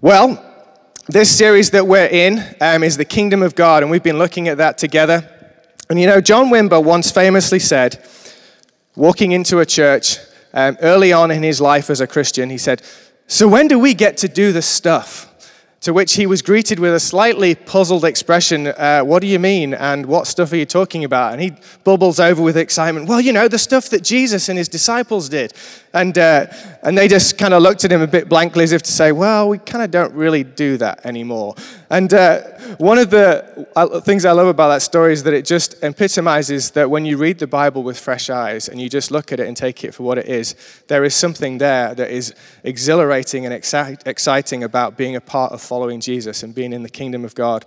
Well, this series that we're in um, is the Kingdom of God, and we've been looking at that together. And you know, John Wimber once famously said, walking into a church um, early on in his life as a Christian, he said, So when do we get to do the stuff? To which he was greeted with a slightly puzzled expression, uh, What do you mean? And what stuff are you talking about? And he bubbles over with excitement, Well, you know, the stuff that Jesus and his disciples did. And, uh, and they just kind of looked at him a bit blankly as if to say, Well, we kind of don't really do that anymore. And uh, one of the uh, things I love about that story is that it just epitomizes that when you read the Bible with fresh eyes and you just look at it and take it for what it is, there is something there that is exhilarating and exciting about being a part of following Jesus and being in the kingdom of God.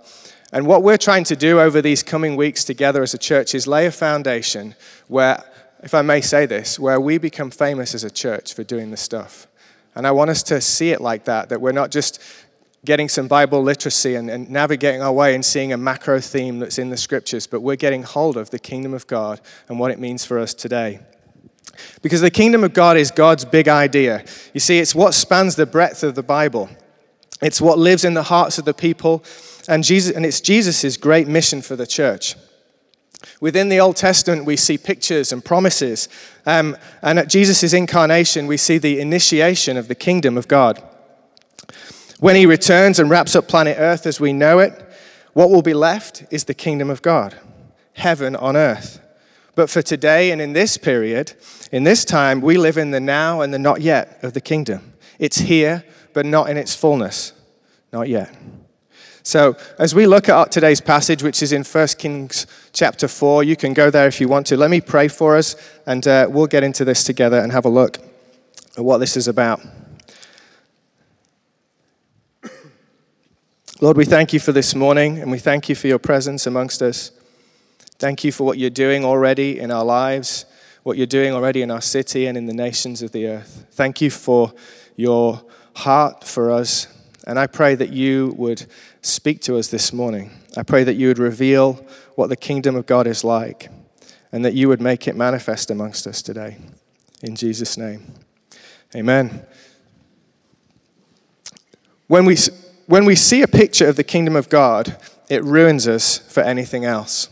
And what we're trying to do over these coming weeks together as a church is lay a foundation where, if I may say this, where we become famous as a church for doing the stuff. And I want us to see it like that, that we're not just getting some Bible literacy and, and, navigating our way and seeing a macro theme that's in the scriptures, but we're getting hold of the kingdom of God and what it means for us today. Because the kingdom of God is God's big idea. You see, it's what spans the breadth of the Bible. It's what lives in the hearts of the people, and, Jesus, and it's Jesus' great mission for the church. Within the Old Testament, we see pictures and promises. Um, and at Jesus' incarnation, we see the initiation of the kingdom of God. When he returns and wraps up planet Earth as we know it, what will be left is the kingdom of God, heaven on earth. But for today and in this period, in this time, we live in the now and the not yet of the kingdom. It's here, but not in its fullness. Not yet. So, as we look at today's passage, which is in 1 Kings chapter 4, you can go there if you want to. Let me pray for us, and uh, we'll get into this together and have a look at what this is about. Lord, we thank you for this morning and we thank you for your presence amongst us. Thank you for what you're doing already in our lives, what you're doing already in our city and in the nations of the earth. Thank you for your heart for us. And I pray that you would speak to us this morning. I pray that you would reveal what the kingdom of God is like and that you would make it manifest amongst us today. In Jesus' name. Amen. When we when we see a picture of the kingdom of God, it ruins us for anything else.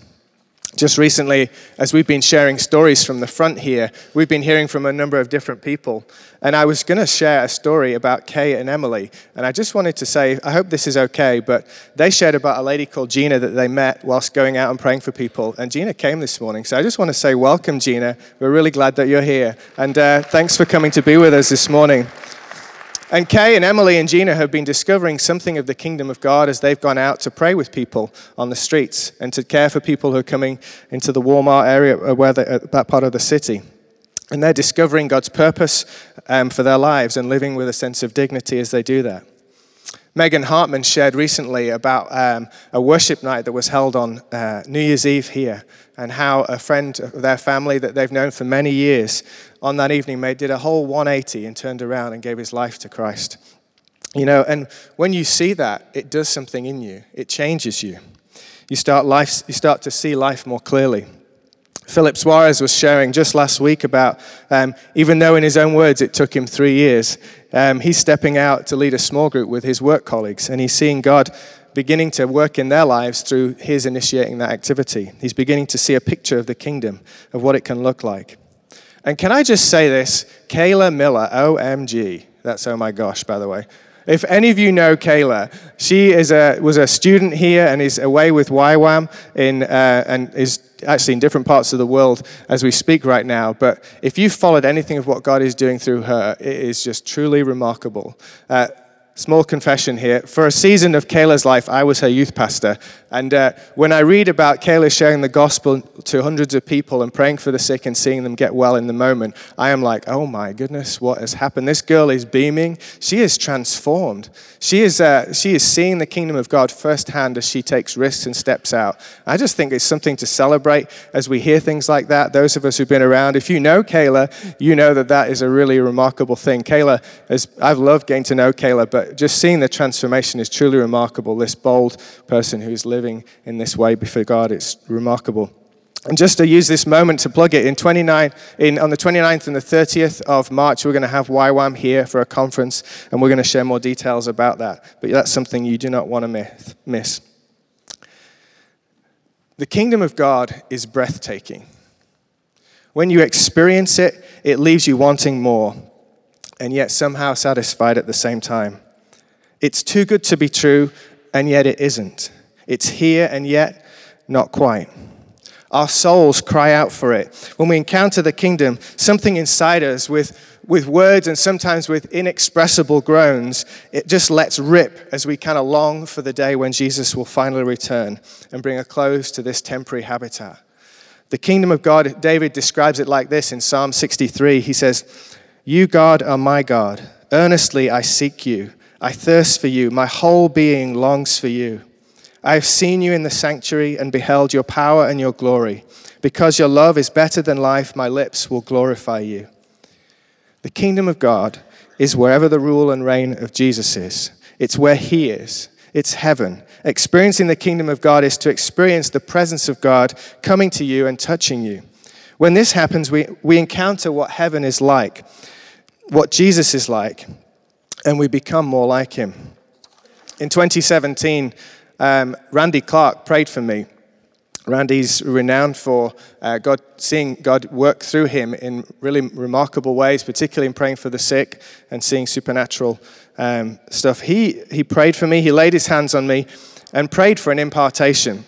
Just recently, as we've been sharing stories from the front here, we've been hearing from a number of different people. And I was going to share a story about Kay and Emily. And I just wanted to say, I hope this is okay, but they shared about a lady called Gina that they met whilst going out and praying for people. And Gina came this morning. So I just want to say, welcome, Gina. We're really glad that you're here. And uh, thanks for coming to be with us this morning. And Kay and Emily and Gina have been discovering something of the kingdom of God as they've gone out to pray with people on the streets and to care for people who are coming into the Walmart area, uh, where they, uh, that part of the city. And they're discovering God's purpose um, for their lives and living with a sense of dignity as they do that. Megan Hartman shared recently about um, a worship night that was held on uh, New Year's Eve here, and how a friend of their family that they've known for many years on that evening made, did a whole 180 and turned around and gave his life to Christ. You know, and when you see that, it does something in you, it changes you. You start, life, you start to see life more clearly. Philip Suarez was sharing just last week about, um, even though in his own words it took him three years, um, he's stepping out to lead a small group with his work colleagues, and he's seeing God beginning to work in their lives through his initiating that activity. He's beginning to see a picture of the kingdom, of what it can look like. And can I just say this? Kayla Miller, OMG. That's oh my gosh, by the way. If any of you know Kayla, she is a, was a student here and is away with YWAM in, uh, and is actually in different parts of the world as we speak right now. But if you've followed anything of what God is doing through her, it is just truly remarkable. Uh, small confession here. For a season of Kayla's life, I was her youth pastor. And uh, when I read about Kayla sharing the gospel to hundreds of people and praying for the sick and seeing them get well in the moment, I am like, oh my goodness, what has happened? This girl is beaming. She is transformed. She is, uh, she is seeing the kingdom of God firsthand as she takes risks and steps out. I just think it's something to celebrate as we hear things like that. Those of us who've been around, if you know Kayla, you know that that is a really remarkable thing. Kayla, is, I've loved getting to know Kayla, but just seeing the transformation is truly remarkable. This bold person who's living in this way before God, it's remarkable. And just to use this moment to plug it, in 29, in, on the 29th and the 30th of March, we're going to have YWAM here for a conference, and we're going to share more details about that. But that's something you do not want to miss. The kingdom of God is breathtaking. When you experience it, it leaves you wanting more, and yet somehow satisfied at the same time. It's too good to be true, and yet it isn't. It's here, and yet not quite. Our souls cry out for it. When we encounter the kingdom, something inside us with, with words and sometimes with inexpressible groans, it just lets rip as we kind of long for the day when Jesus will finally return and bring a close to this temporary habitat. The kingdom of God, David describes it like this in Psalm 63. He says, You, God, are my God. Earnestly I seek you. I thirst for you. My whole being longs for you. I have seen you in the sanctuary and beheld your power and your glory. Because your love is better than life, my lips will glorify you. The kingdom of God is wherever the rule and reign of Jesus is, it's where he is. It's heaven. Experiencing the kingdom of God is to experience the presence of God coming to you and touching you. When this happens, we, we encounter what heaven is like, what Jesus is like, and we become more like him. In 2017, um, Randy Clark prayed for me. Randy's renowned for uh, God, seeing God work through him in really remarkable ways, particularly in praying for the sick and seeing supernatural um, stuff. He, he prayed for me, he laid his hands on me and prayed for an impartation.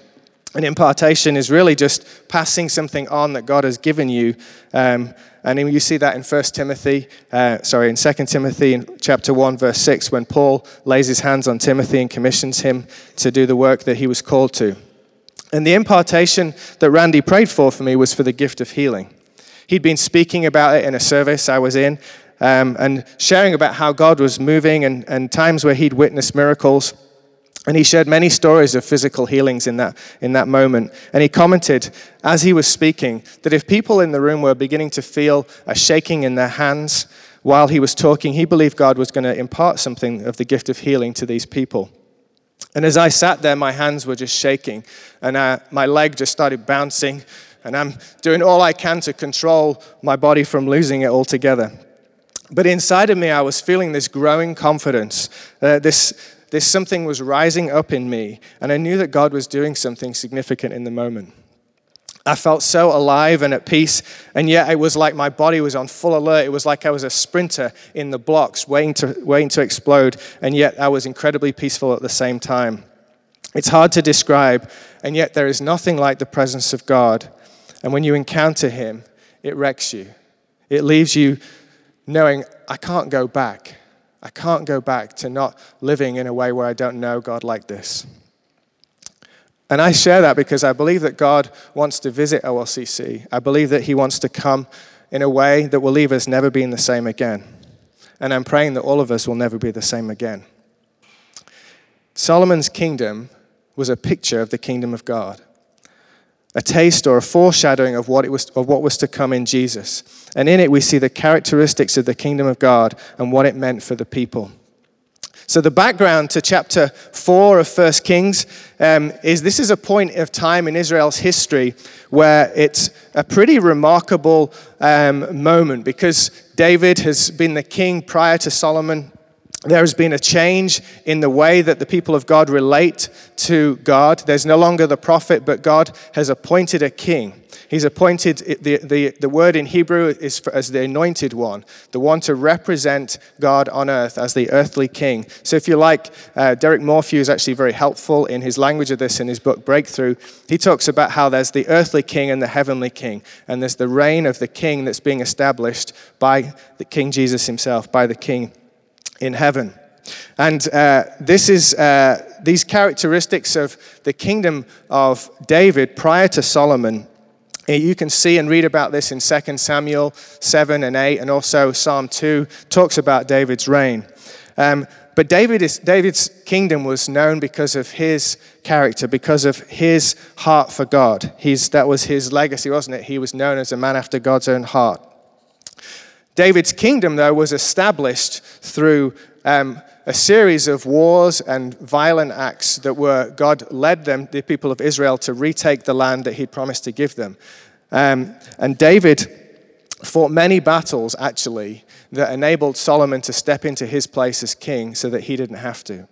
An impartation is really just passing something on that God has given you. Um, and you see that in 1 Timothy, uh, sorry, in 2 Timothy in chapter 1, verse 6, when Paul lays his hands on Timothy and commissions him to do the work that he was called to. And the impartation that Randy prayed for for me was for the gift of healing. He'd been speaking about it in a service I was in um, and sharing about how God was moving and, and times where he'd witnessed miracles. And he shared many stories of physical healings in that, in that moment. And he commented, as he was speaking, that if people in the room were beginning to feel a shaking in their hands while he was talking, he believed God was going to impart something of the gift of healing to these people. And as I sat there, my hands were just shaking, and uh, my leg just started bouncing, and I'm doing all I can to control my body from losing it altogether. But inside of me, I was feeling this growing confidence, uh, this this something was rising up in me, and I knew that God was doing something significant in the moment. I felt so alive and at peace, and yet it was like my body was on full alert. It was like I was a sprinter in the blocks waiting to, waiting to explode, and yet I was incredibly peaceful at the same time. It's hard to describe, and yet there is nothing like the presence of God. And when you encounter Him, it wrecks you. It leaves you knowing, I can't go back. I can't go back to not living in a way where I don't know God like this. And I share that because I believe that God wants to visit OLCC. I believe that He wants to come in a way that will leave us never being the same again. And I'm praying that all of us will never be the same again. Solomon's kingdom was a picture of the kingdom of God a taste or a foreshadowing of what, it was, of what was to come in Jesus. And in it, we see the characteristics of the kingdom of God and what it meant for the people. So, the background to chapter 4 of 1 Kings um, is this is a point of time in Israel's history where it's a pretty remarkable um, moment because David has been the king prior to Solomon there has been a change in the way that the people of God relate to God. There's no longer the prophet, but God has appointed a king. He's appointed, the, the, the word in Hebrew is for, as the anointed one, the one to represent God on earth as the earthly king. So, if you like, uh, Derek Morphew is actually very helpful in his language of this in his book Breakthrough. He talks about how there's the earthly king and the heavenly king, and there's the reign of the king that's being established by the King Jesus himself, by the king in heaven. And uh, this is uh, these characteristics of the kingdom of David prior to Solomon. Uh, you can see and read about this in 2 Samuel 7 and 8, and also Psalm 2 talks about David's reign. Um, but David is, David's kingdom was known because of his character, because of his heart for God. He's, that was his legacy, wasn't it? He was known as a man after God's own heart. David's kingdom, though, was established through um, a series of wars and violent acts that were, God led them, the people of Israel, to retake the land that He'd promised to give them. Um, and David fought many battles, actually, that enabled Solomon to step into his place as king so that he didn't have to.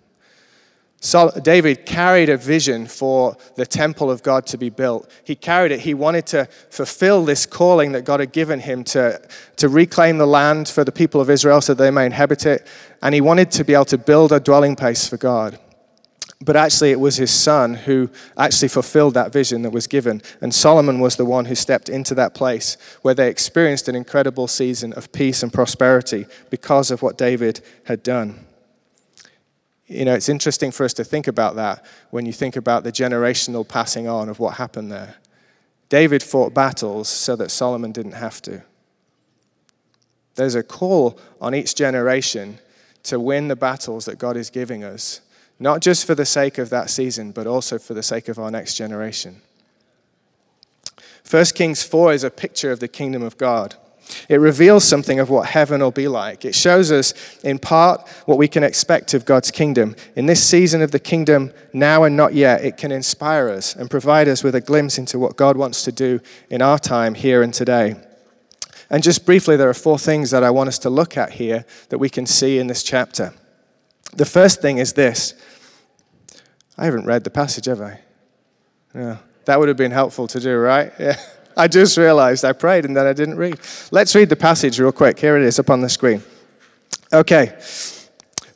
So David carried a vision for the temple of God to be built. He carried it. He wanted to fulfill this calling that God had given him to, to reclaim the land for the people of Israel so they may inhabit it. And he wanted to be able to build a dwelling place for God. But actually, it was his son who actually fulfilled that vision that was given. And Solomon was the one who stepped into that place where they experienced an incredible season of peace and prosperity because of what David had done you know, it's interesting for us to think about that when you think about the generational passing on of what happened there. David fought battles so that Solomon didn't have to. There's a call on each generation to win the battles that God is giving us, not just for the sake of that season, but also for the sake of our next generation. 1 Kings 4 is a picture of the kingdom of God. It reveals something of what heaven will be like. It shows us, in part, what we can expect of God's kingdom. In this season of the kingdom, now and not yet, it can inspire us and provide us with a glimpse into what God wants to do in our time, here and today. And just briefly, there are four things that I want us to look at here that we can see in this chapter. The first thing is this I haven't read the passage, have I? Yeah. That would have been helpful to do, right? Yeah. I just realized I prayed and then I didn't read. Let's read the passage real quick. Here it is up on the screen. Okay.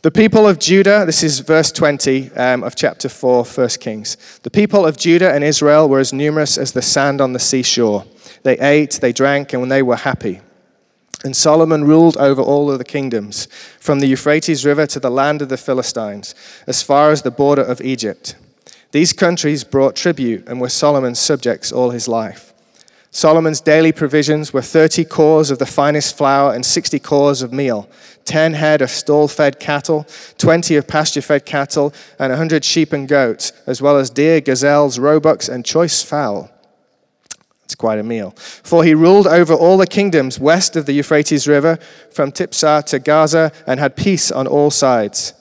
The people of Judah, this is verse 20 um, of chapter 4, 1 Kings. The people of Judah and Israel were as numerous as the sand on the seashore. They ate, they drank, and when they were happy. And Solomon ruled over all of the kingdoms, from the Euphrates River to the land of the Philistines, as far as the border of Egypt. These countries brought tribute and were Solomon's subjects all his life. Solomon's daily provisions were 30 cors of the finest flour and 60 cors of meal, 10 head of stall fed cattle, 20 of pasture fed cattle, and 100 sheep and goats, as well as deer, gazelles, roebucks, and choice fowl. It's quite a meal. For he ruled over all the kingdoms west of the Euphrates River, from Tiphsah to Gaza, and had peace on all sides.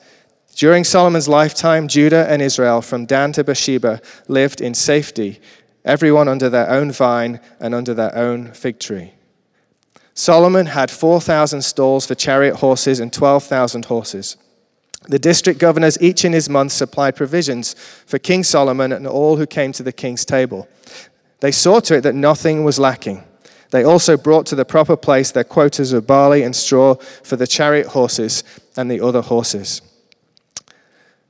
During Solomon's lifetime, Judah and Israel, from Dan to Beersheba, lived in safety everyone under their own vine and under their own fig tree. Solomon had 4,000 stalls for chariot horses and 12,000 horses. The district governors, each in his month, supplied provisions for King Solomon and all who came to the king's table. They saw to it that nothing was lacking. They also brought to the proper place their quotas of barley and straw for the chariot horses and the other horses.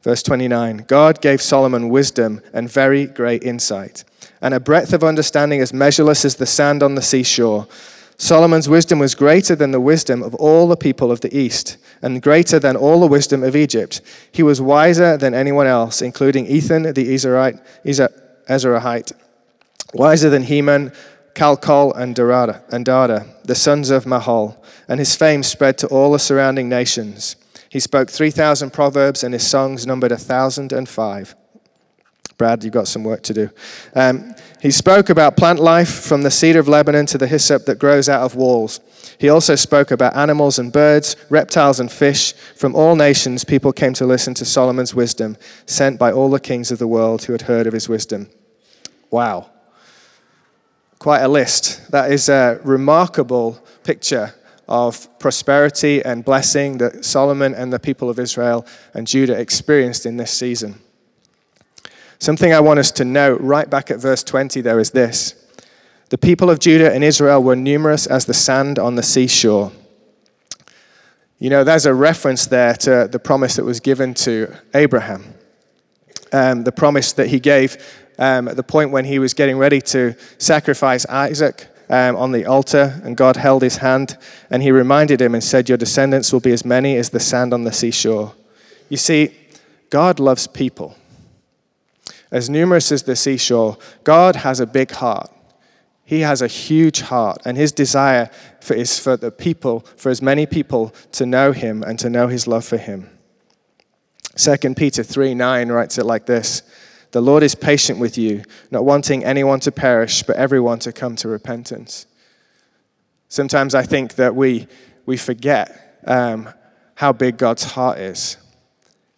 Verse 29 God gave Solomon wisdom and very great insight and a breadth of understanding as measureless as the sand on the seashore. Solomon's wisdom was greater than the wisdom of all the people of the East, and greater than all the wisdom of Egypt. He was wiser than anyone else, including Ethan the Ezrahite, wiser than Heman, Calcol, and Darada, and the sons of Mahol, and his fame spread to all the surrounding nations. He spoke 3,000 proverbs, and his songs numbered a 1,005. Brad, you've got some work to do. Um, he spoke about plant life from the cedar of Lebanon to the hyssop that grows out of walls. He also spoke about animals and birds, reptiles and fish. From all nations, people came to listen to Solomon's wisdom, sent by all the kings of the world who had heard of his wisdom. Wow. Quite a list. That is a remarkable picture of prosperity and blessing that Solomon and the people of Israel and Judah experienced in this season. Something I want us to note right back at verse 20 though, is this The people of Judah and Israel were numerous as the sand on the seashore. You know, there's a reference there to the promise that was given to Abraham. Um, the promise that he gave um, at the point when he was getting ready to sacrifice Isaac um, on the altar, and God held his hand and he reminded him and said, Your descendants will be as many as the sand on the seashore. You see, God loves people as numerous as the seashore, God has a big heart. He has a huge heart, and his desire for, is for the people, for as many people to know him and to know his love for him. 2 Peter 3 9 writes it like this The Lord is patient with you, not wanting anyone to perish, but everyone to come to repentance. Sometimes I think that we, we forget um, how big God's heart is.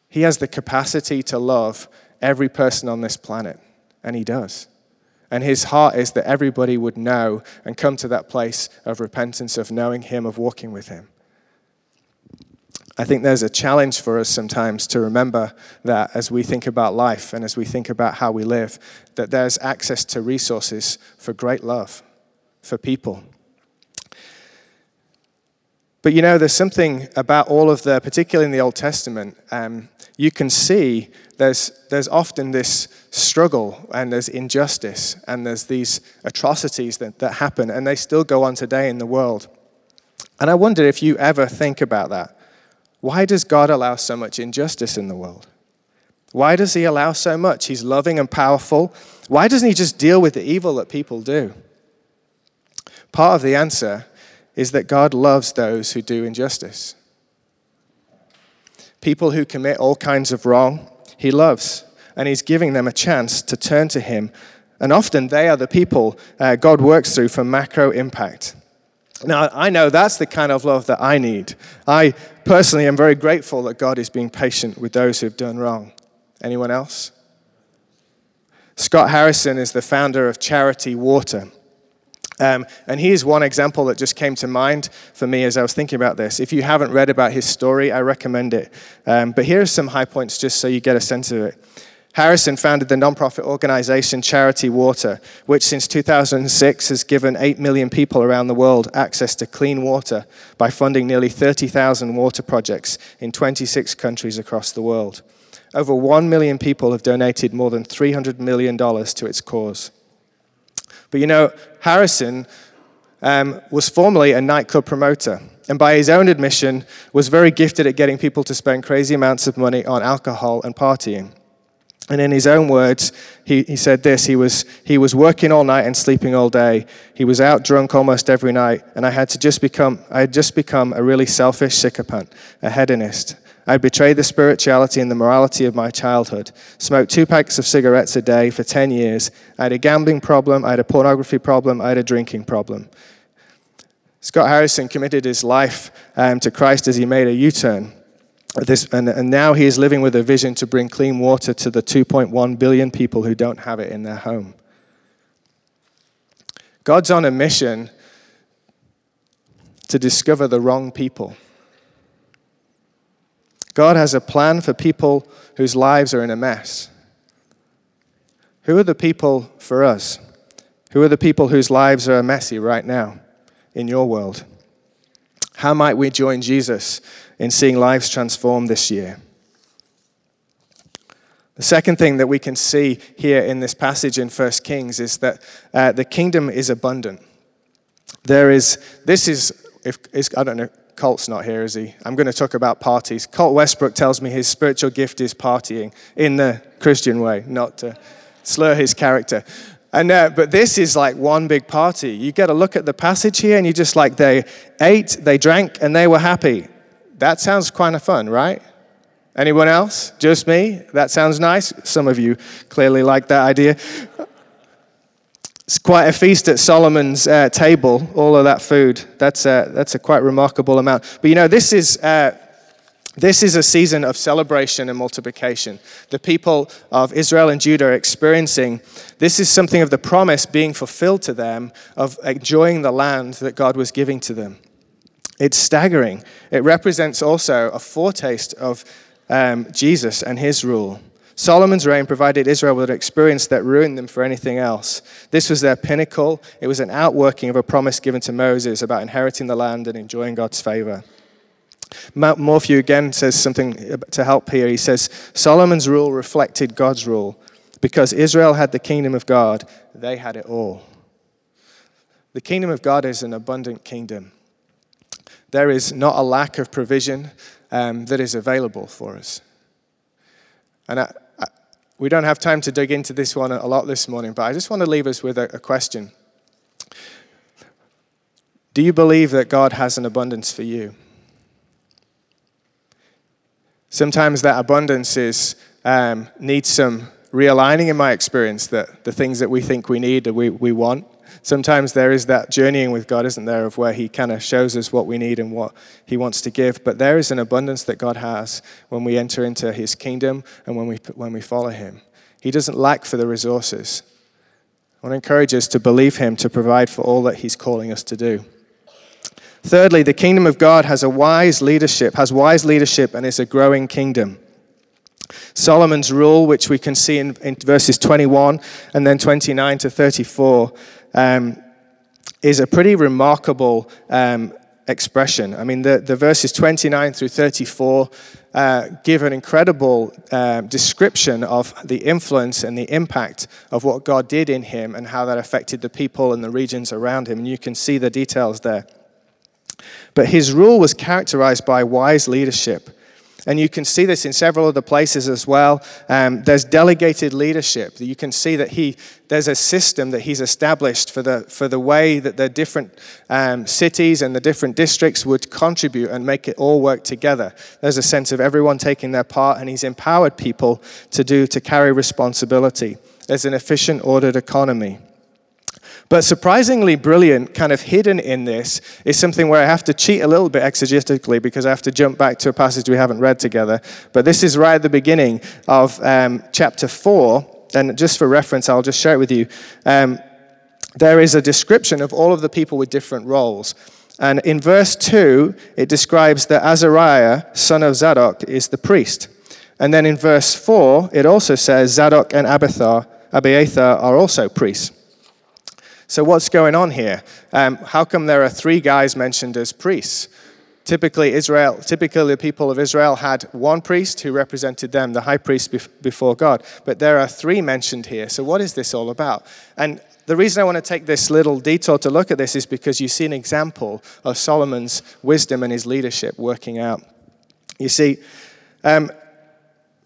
He has the capacity to love every person on this planet, and He does. And His heart is that everybody would know and come to that place of repentance, of knowing Him, of walking with Him. I think there's a challenge for us sometimes to remember that as we think about life and as we think about how we live, that there's access to resources for great love for people. But you know, there's something about all of the, particularly in the Old Testament, um, you can see there's, there's often this struggle and there's injustice and there's these atrocities that, that happen and they still go on today in the world. And I wonder if you ever think about that. Why does God allow so much injustice in the world? Why does He allow so much? He's loving and powerful. Why doesn't He just deal with the evil that people do? Part of the answer is that God loves those who do injustice. People who commit all kinds of wrong, He loves, and He's giving them a chance to turn to Him. And often they are the people uh, God works through for macro impact. Now, I know that's the kind of love that I need. I personally am very grateful that God is being patient with those who've done wrong. Anyone else? Scott Harrison is the founder of Charity Water. Um, and here's one example that just came to mind for me as I was thinking about this. If you haven't read about his story, I recommend it. Um, but here are some high points just so you get a sense of it. Harrison founded the nonprofit organization Charity Water, which since 2006 has given 8 million people around the world access to clean water by funding nearly 30,000 water projects in 26 countries across the world. Over 1 million people have donated more than $300 million to its cause. But you know, Harrison um, was formerly a nightclub promoter, and by his own admission, was very gifted at getting people to spend crazy amounts of money on alcohol and partying. And in his own words, he, he said this he was, he was working all night and sleeping all day. He was out drunk almost every night, and I had to just become, I had just become a really selfish sycophant, a hedonist. I betrayed the spirituality and the morality of my childhood, smoked two packs of cigarettes a day for 10 years. I had a gambling problem, I had a pornography problem, I had a drinking problem. Scott Harrison committed his life um, to Christ as he made a U turn. And, and now he is living with a vision to bring clean water to the 2.1 billion people who don't have it in their home. God's on a mission to discover the wrong people. God has a plan for people whose lives are in a mess. Who are the people for us? Who are the people whose lives are messy right now in your world? How might we join Jesus in seeing lives transformed this year? The second thing that we can see here in this passage in 1 Kings is that uh, the kingdom is abundant. There is, this is, if, is, I don't know, Colt's not here, is he? I'm going to talk about parties. Colt Westbrook tells me his spiritual gift is partying in the Christian way, not to slur his character. And, uh, but this is like one big party. You get a look at the passage here, and you just like they ate, they drank, and they were happy. That sounds kind of fun, right? Anyone else? Just me? That sounds nice. Some of you clearly like that idea. It's quite a feast at Solomon's uh, table, all of that food. That's a, that's a quite remarkable amount. But you know, this is. Uh, this is a season of celebration and multiplication. The people of Israel and Judah are experiencing this is something of the promise being fulfilled to them of enjoying the land that God was giving to them. It's staggering. It represents also a foretaste of um, Jesus and his rule. Solomon's reign provided Israel with an experience that ruined them for anything else. This was their pinnacle. It was an outworking of a promise given to Moses about inheriting the land and enjoying God's favor. Mount Morphew again says something to help here. He says, Solomon's rule reflected God's rule. Because Israel had the kingdom of God, they had it all. The kingdom of God is an abundant kingdom. There is not a lack of provision um, that is available for us. And we don't have time to dig into this one a lot this morning, but I just want to leave us with a, a question. Do you believe that God has an abundance for you? Sometimes that abundance is, um, needs some realigning in my experience that the things that we think we need, we, we want, Sometimes there is that journeying with God, isn't there, of where He kind of shows us what we need and what He wants to give. But there is an abundance that God has when we enter into His kingdom and when we, when we follow Him. He doesn't lack for the resources. I want to encourage us to believe Him to provide for all that He's calling us to do. Thirdly, the kingdom of God has a wise leadership, has wise leadership, and is a growing kingdom. Solomon's rule, which we can see in, in verses 21 and then 29 to 34, um, is a pretty remarkable um, expression. I mean, the, the verses 29 through 34 uh, give an incredible uh, description of the influence and the impact of what God did in him and how that affected the people and the regions around him. And you can see the details there. But his rule was characterized by wise leadership. And you can see this in several other places as well. Um, there's delegated leadership. You can see that he, there's a system that he's established for the, for the way that the different um, cities and the different districts would contribute and make it all work together. There's a sense of everyone taking their part, and he's empowered people to do, to carry responsibility. There's an efficient, ordered economy. But surprisingly brilliant, kind of hidden in this, is something where I have to cheat a little bit exegetically because I have to jump back to a passage we haven't read together. But this is right at the beginning of um, chapter 4. And just for reference, I'll just share it with you. Um, there is a description of all of the people with different roles. And in verse 2, it describes that Azariah, son of Zadok, is the priest. And then in verse 4, it also says Zadok and Abiathar, Abiathar are also priests. So, what's going on here? Um, how come there are three guys mentioned as priests? Typically, Israel, typically the people of Israel had one priest who represented them, the high priest before God. But there are three mentioned here. So, what is this all about? And the reason I want to take this little detour to look at this is because you see an example of Solomon's wisdom and his leadership working out. You see, um,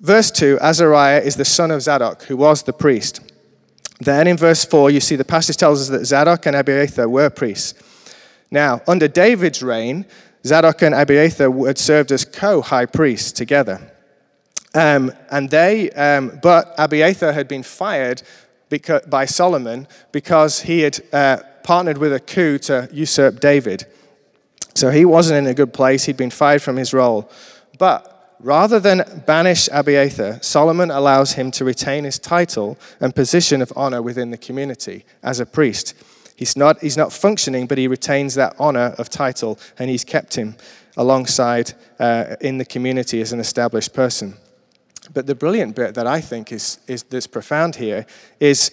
verse 2 Azariah is the son of Zadok, who was the priest. Then in verse 4, you see the passage tells us that Zadok and Abiathar were priests. Now, under David's reign, Zadok and Abiathar had served as co high priests together. Um, and they, um, but Abiathar had been fired because, by Solomon because he had uh, partnered with a coup to usurp David. So he wasn't in a good place. He'd been fired from his role. But Rather than banish Abiathar, Solomon allows him to retain his title and position of honor within the community as a priest. He's not, he's not functioning, but he retains that honor of title, and he's kept him alongside uh, in the community as an established person. But the brilliant bit that I think is, is that's profound here is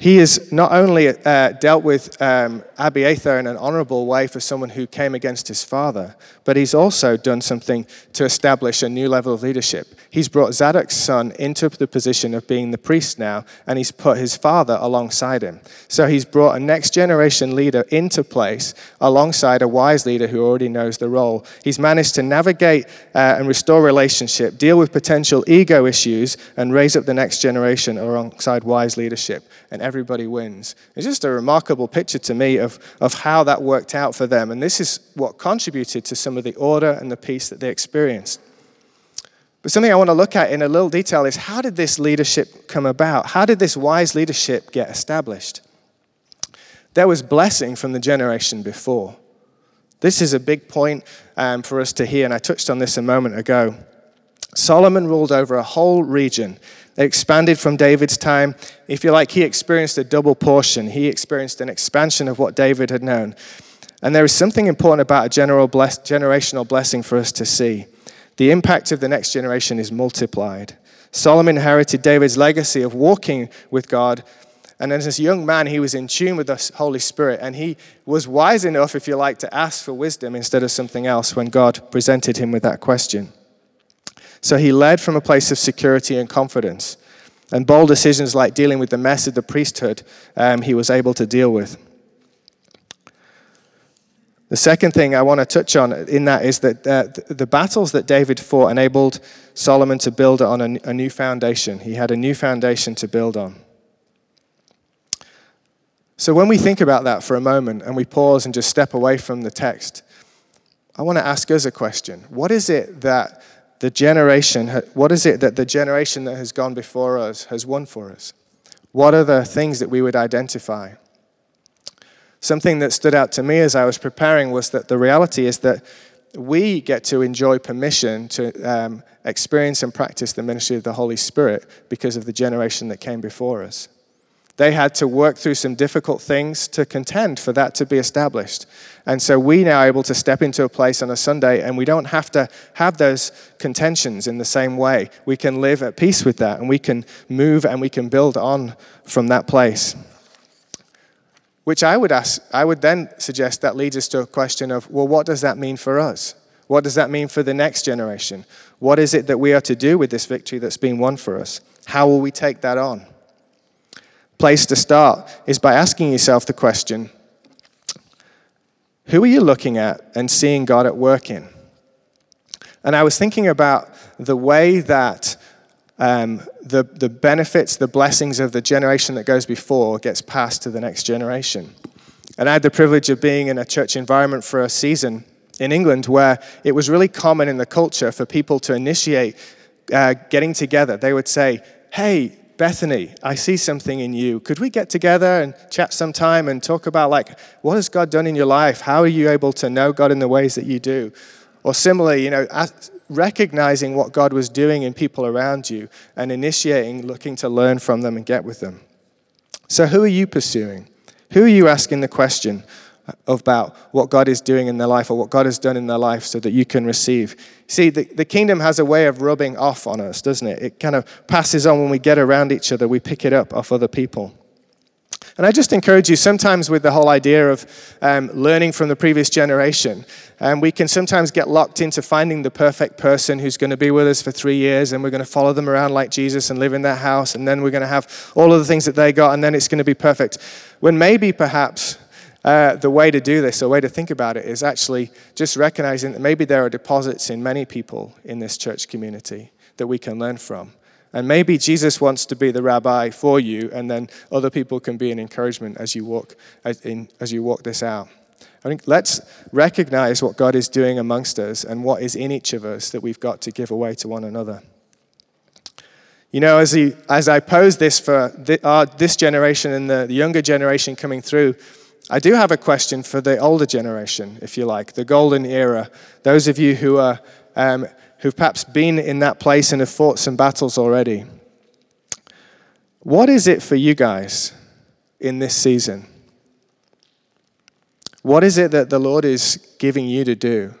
he has not only uh, dealt with um, Abiathar in an honorable way for someone who came against his father, but he's also done something to establish a new level of leadership. He's brought Zadok's son into the position of being the priest now, and he's put his father alongside him. So he's brought a next generation leader into place alongside a wise leader who already knows the role. He's managed to navigate uh, and restore relationship, deal with potential ego issues, and raise up the next generation alongside wise leadership. And everybody wins. It's just a remarkable picture to me of, of how that worked out for them. And this is what contributed to some of the order and the peace that they experienced. But something I want to look at in a little detail is how did this leadership come about? How did this wise leadership get established? There was blessing from the generation before. This is a big point um, for us to hear, and I touched on this a moment ago. Solomon ruled over a whole region. It expanded from David's time. If you like, he experienced a double portion. He experienced an expansion of what David had known. And there is something important about a general bless, generational blessing for us to see. The impact of the next generation is multiplied. Solomon inherited David's legacy of walking with God. And as this young man, he was in tune with the Holy Spirit. And he was wise enough, if you like, to ask for wisdom instead of something else when God presented him with that question. So he led from a place of security and confidence. And bold decisions like dealing with the mess of the priesthood, um, he was able to deal with. The second thing I want to touch on in that is that uh, the battles that David fought enabled Solomon to build on a, a new foundation. He had a new foundation to build on. So when we think about that for a moment and we pause and just step away from the text, I want to ask us a question. What is it that the generation, what is it that the generation that has gone before us has won for us? What are the things that we would identify? Something that stood out to me as I was preparing was that the reality is that we get to enjoy permission to um, experience and practice the ministry of the Holy Spirit because of the generation that came before us. They had to work through some difficult things to contend for that to be established. And so we now are able to step into a place on a Sunday and we don't have to have those contentions in the same way. We can live at peace with that and we can move and we can build on from that place. Which I would ask, I would then suggest that leads us to a question of, well, what does that mean for us? What does that mean for the next generation? What is it that we are to do with this victory that's been won for us? How will we take that on? place to start is by asking yourself the question who are you looking at and seeing God at work in? And I was thinking about the way that um, the, the benefits, the blessings of the generation that goes before gets passed to the next generation. And I had the privilege of being in a church environment for a season in England where it was really common in the culture for people to initiate uh, getting together. They would say, Hey, Bethany, I see something in you. Could we get together and chat sometime and talk about, like, what has God done in your life? How are you able to know God in the ways that you do? Or similarly, you know, recognizing what God was doing in people around you and initiating, looking to learn from them and get with them. So, who are you pursuing? Who are you asking the question? about what God is doing in their life or what God has done in their life so that you can receive. See, the, the kingdom has a way of rubbing off on us, doesn't it? It kind of passes on when we get around each other, we pick it up off other people. And I just encourage you, sometimes with the whole idea of um, learning from the previous generation, um, we can sometimes get locked into finding the perfect person who's going to be with us for three years, and we're going to follow them around like Jesus and live in their house, and then we're going to have all of the things that they got, and then it's going to be perfect. When maybe perhaps uh, the way to do this, the way to think about it, is actually just recognizing that maybe there are deposits in many people in this church community that we can learn from. And maybe Jesus wants to be the rabbi for you, and then other people can be an encouragement as you walk, as, in, as you walk this out. I think let's recognize what God is doing amongst us and what is in each of us that we've got to give away to one another. You know, as, he, as I pose this for the, uh, this generation and the, the younger generation coming through, I do have a question for the older generation, if you like, the golden era. Those of you who are um, who've perhaps been in that place and have fought some battles already. What is it for you guys in this season? What is it that the Lord is giving you to do?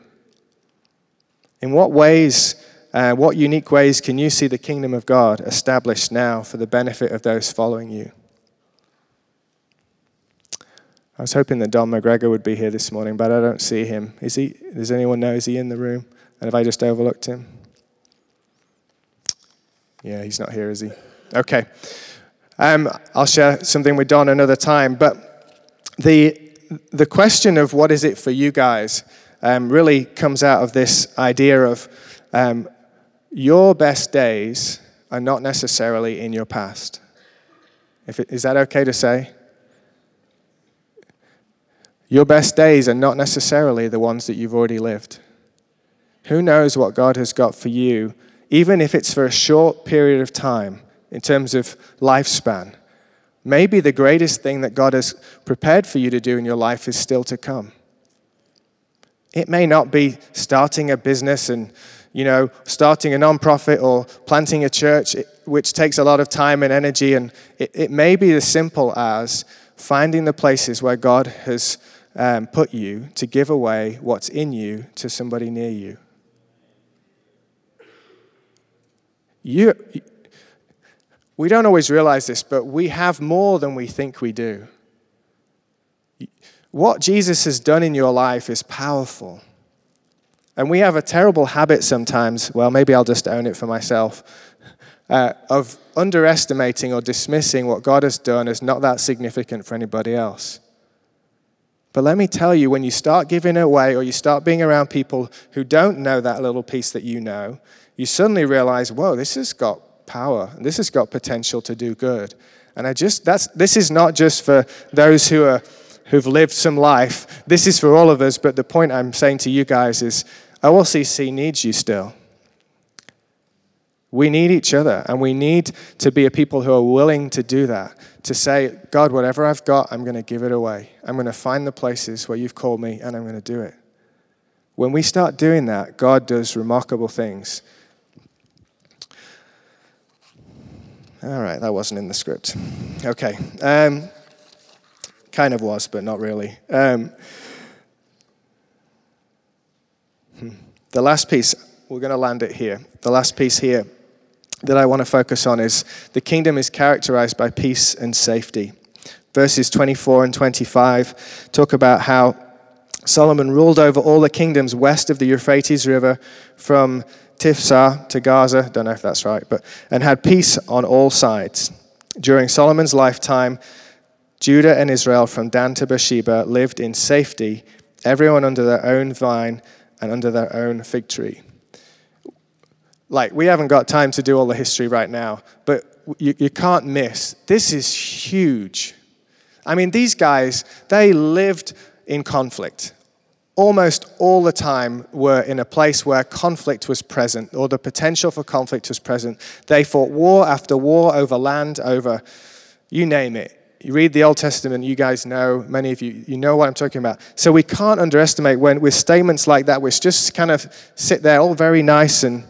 In what ways, uh, what unique ways can you see the kingdom of God established now for the benefit of those following you? I was hoping that Don McGregor would be here this morning, but I don't see him. Is he? Does anyone know? Is he in the room? And have I just overlooked him? Yeah, he's not here, is he? Okay. Um, I'll share something with Don another time. But the the question of what is it for you guys um, really comes out of this idea of um, your best days are not necessarily in your past. It, is that okay to say? Your best days are not necessarily the ones that you've already lived. Who knows what God has got for you, even if it's for a short period of time in terms of lifespan? Maybe the greatest thing that God has prepared for you to do in your life is still to come. It may not be starting a business and you know, starting a nonprofit or planting a church, which takes a lot of time and energy. And it, it may be as simple as finding the places where God has um, put you to give away what's in you to somebody near you. You, we don't always realize this, but we have more than we think we do. What Jesus has done in your life is powerful. And we have a terrible habit sometimes, well, maybe I'll just own it for myself, uh, of underestimating or dismissing what God has done as not that significant for anybody else. But let me tell you, when you start giving away or you start being around people who don't know that little piece that you know, you suddenly realize, whoa, this has got power. This has got potential to do good. And I just, that's, this is not just for those who are, who've lived some life. This is for all of us. But the point I'm saying to you guys is OLCC needs you still. We need each other, and we need to be a people who are willing to do that. To say, God, whatever I've got, I'm going to give it away. I'm going to find the places where you've called me, and I'm going to do it. When we start doing that, God does remarkable things. All right, that wasn't in the script. Okay. Um, kind of was, but not really. Um, hmm. the last piece, we're going to land it here. The last piece here that I want to focus on is the kingdom is characterized by peace and safety. Verses 24 and 25 talk about how Solomon ruled over all the kingdoms west of the Euphrates River from Tiphsah to Gaza, don't know if that's right, but and had peace on all sides. During Solomon's lifetime, Judah and Israel from Dan to Beersheba lived in safety, everyone under their own vine and under their own fig tree like we haven't got time to do all the history right now, but you, you can't miss. This is huge. I mean, these guys, they lived in conflict. Almost all the time were in a place where conflict was present, or the potential for conflict was present. They fought war after war over land, over you name it. You read the Old Testament, you guys know, many of you, you know what I'm talking about. So we can't underestimate when, with statements like that, which just kind of sit there all very nice and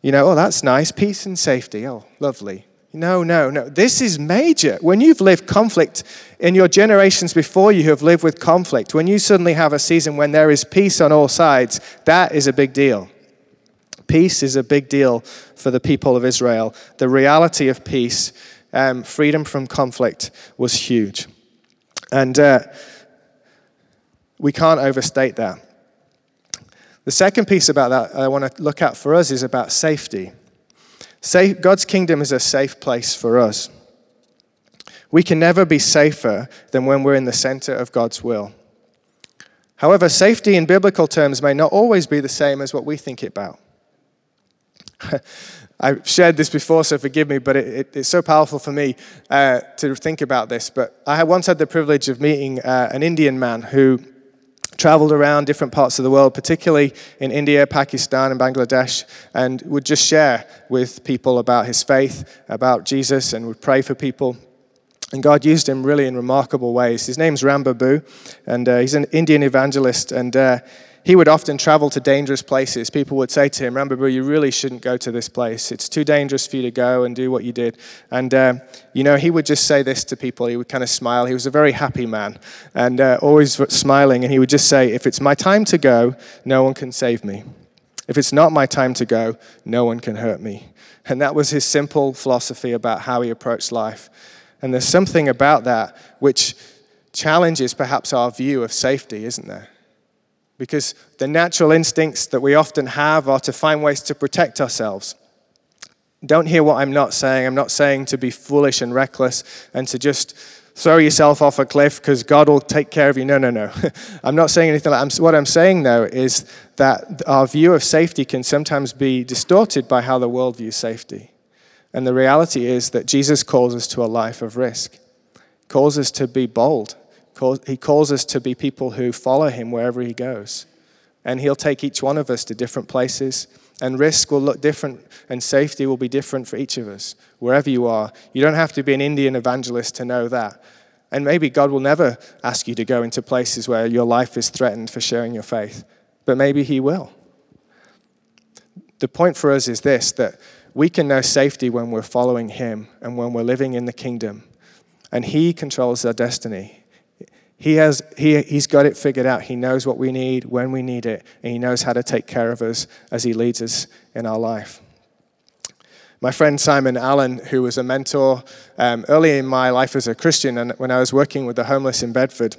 you know, oh, that's nice, peace and safety. Oh, lovely. No, no, no. This is major. When you've lived conflict in your generations before you have lived with conflict, when you suddenly have a season when there is peace on all sides, that is a big deal. Peace is a big deal for the people of Israel. The reality of peace, um, freedom from conflict, was huge. And uh, we can't overstate that. The second piece about that I want to look at for us is about safety. God's kingdom is a safe place for us. We can never be safer than when we're in the center of God's will. However, safety in biblical terms may not always be the same as what we think about. I've shared this before, so forgive me, but it, it, it's so powerful for me uh, to think about this. But I once had the privilege of meeting uh, an Indian man who traveled around different parts of the world, particularly in India, Pakistan, and Bangladesh, and would just share with people about his faith, about Jesus, and would pray for people. And God used him really in remarkable ways. His name's Ram Babu, and uh, he's an Indian evangelist. And uh, he would often travel to dangerous places. People would say to him, Ram Babu, you really shouldn't go to this place. It's too dangerous for you to go and do what you did. And, uh, you know, he would just say this to people. He would kind of smile. He was a very happy man and uh, always smiling. And he would just say, if it's my time to go, no one can save me. If it's not my time to go, no one can hurt me. And that was his simple philosophy about how he approached life. And there's something about that which challenges perhaps our view of safety, isn't there? Because the natural instincts that we often have are to find ways to protect ourselves. Don't hear what I'm not saying. I'm not saying to be foolish and reckless and to just throw yourself off a cliff because God will take care of you. No, no, no. I'm not saying anything like that. What I'm saying, though, is that our view of safety can sometimes be distorted by how the world views safety. And the reality is that Jesus calls us to a life of risk, calls us to be bold, he calls us to be people who follow him wherever he goes. And he'll take each one of us to different places. And risk will look different, and safety will be different for each of us, wherever you are. You don't have to be an Indian evangelist to know that. And maybe God will never ask you to go into places where your life is threatened for sharing your faith, but maybe He will. The point for us is this that we can know safety when we're following Him and when we're living in the kingdom. And He controls our destiny. He has, he, he's got it figured out. He knows what we need, when we need it, and He knows how to take care of us as He leads us in our life. My friend Simon Allen, who was a mentor um, early in my life as a Christian, and when I was working with the homeless in Bedford,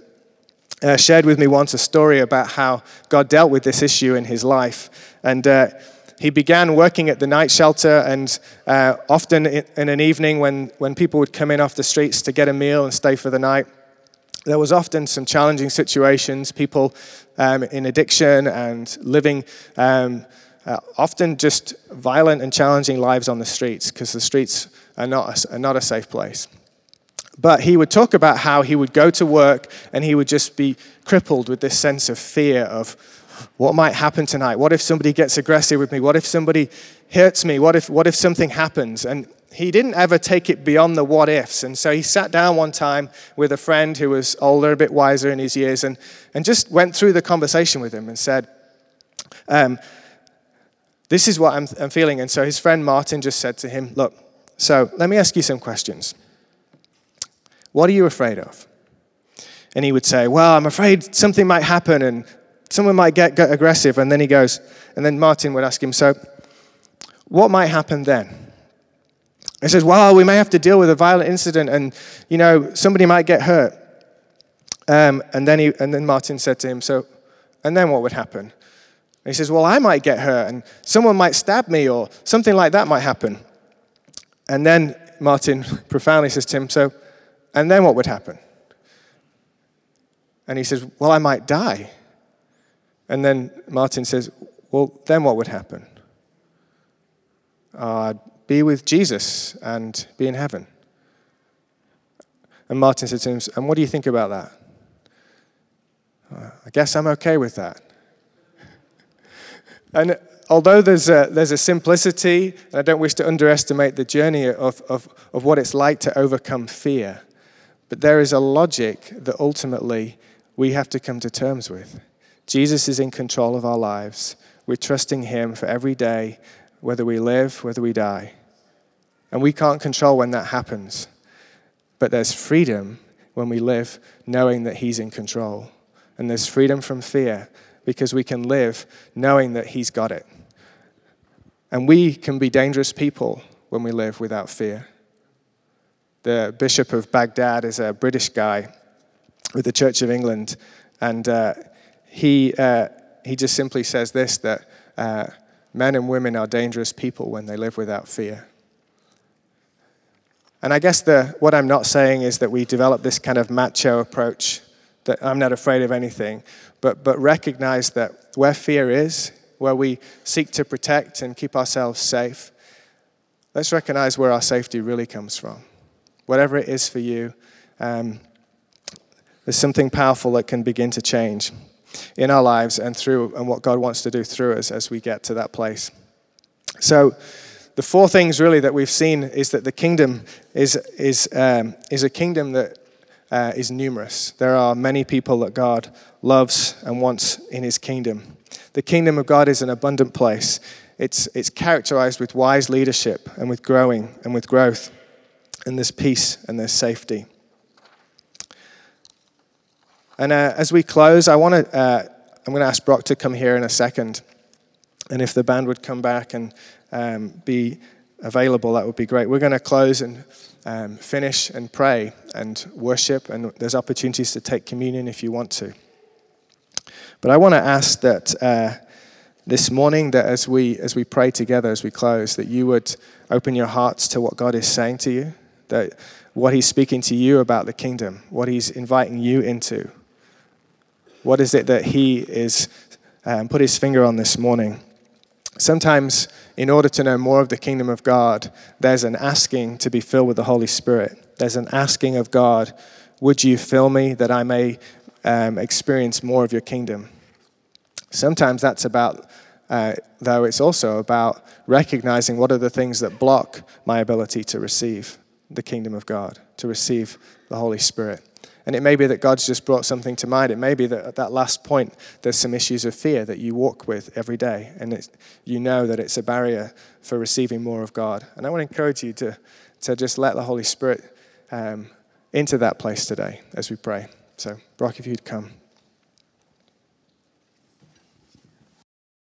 uh, shared with me once a story about how God dealt with this issue in his life. And uh, he began working at the night shelter, and uh, often in, an evening when, when people would come in off the streets to get a meal and stay for the night, there was often some challenging situations, people um, in addiction and living um, uh, often just violent and challenging lives on the streets because the streets are not, a, are not a safe place. But he would talk about how he would go to work and he would just be crippled with this sense of fear of, what might happen tonight? What if somebody gets aggressive with me? What if somebody hurts me? What if, what if something happens? And he didn't ever take it beyond the what ifs. And so he sat down one time with a friend who was older, a bit wiser in his years, and, and just went through the conversation with him and said, um, This is what I'm, I'm feeling. And so his friend Martin just said to him, Look, so let me ask you some questions. What are you afraid of? And he would say, Well, I'm afraid something might happen and someone might get, get aggressive. And then he goes, and then Martin would ask him, So what might happen then? He says, well, we may have to deal with a violent incident and, you know, somebody might get hurt. Um, and, then he, and then Martin said to him, so, and then what would happen? And he says, well, I might get hurt and someone might stab me or something like that might happen. And then Martin profoundly says to him, so, and then what would happen? And he says, well, I might die. And then Martin says, well, then what would happen? Uh, be with Jesus and be in heaven. And Martin said to him, And what do you think about that? Uh, I guess I'm okay with that. and although there's a, there's a simplicity, and I don't wish to underestimate the journey of, of, of what it's like to overcome fear, but there is a logic that ultimately we have to come to terms with. Jesus is in control of our lives. We're trusting Him for every day, whether we live, whether we die. And we can't control when that happens. But there's freedom when we live knowing that He's in control. And there's freedom from fear because we can live knowing that He's got it. And we can be dangerous people when we live without fear. The Bishop of Baghdad is a British guy with the Church of England, and uh, he, uh, he just simply says this that uh, men and women are dangerous people when they live without fear. And I guess the, what I'm not saying is that we develop this kind of macho approach that I'm not afraid of anything, but, but recognize that where fear is, where we seek to protect and keep ourselves safe, let's recognize where our safety really comes from. Whatever it is for you, um, there's something powerful that can begin to change in our lives and through and what God wants to do through us as we get to that place. So, the four things really that we've seen is that the kingdom is, is, um, is a kingdom that uh, is numerous. There are many people that God loves and wants in his kingdom. The kingdom of God is an abundant place. It's, it's characterized with wise leadership and with growing and with growth. And there's peace and there's safety. And uh, as we close, I want to, uh, I'm going to ask Brock to come here in a second. And if the band would come back and um, be available, that would be great. We're going to close and um, finish and pray and worship, and there's opportunities to take communion if you want to. But I want to ask that uh, this morning, that as we as we pray together, as we close, that you would open your hearts to what God is saying to you, that what He's speaking to you about the kingdom, what He's inviting you into. What is it that He is um, put His finger on this morning? Sometimes, in order to know more of the kingdom of God, there's an asking to be filled with the Holy Spirit. There's an asking of God, Would you fill me that I may um, experience more of your kingdom? Sometimes that's about, uh, though, it's also about recognizing what are the things that block my ability to receive the kingdom of God, to receive the Holy Spirit. And it may be that God's just brought something to mind. It may be that at that last point, there's some issues of fear that you walk with every day. And you know that it's a barrier for receiving more of God. And I want to encourage you to, to just let the Holy Spirit um, into that place today as we pray. So, Brock, if you'd come.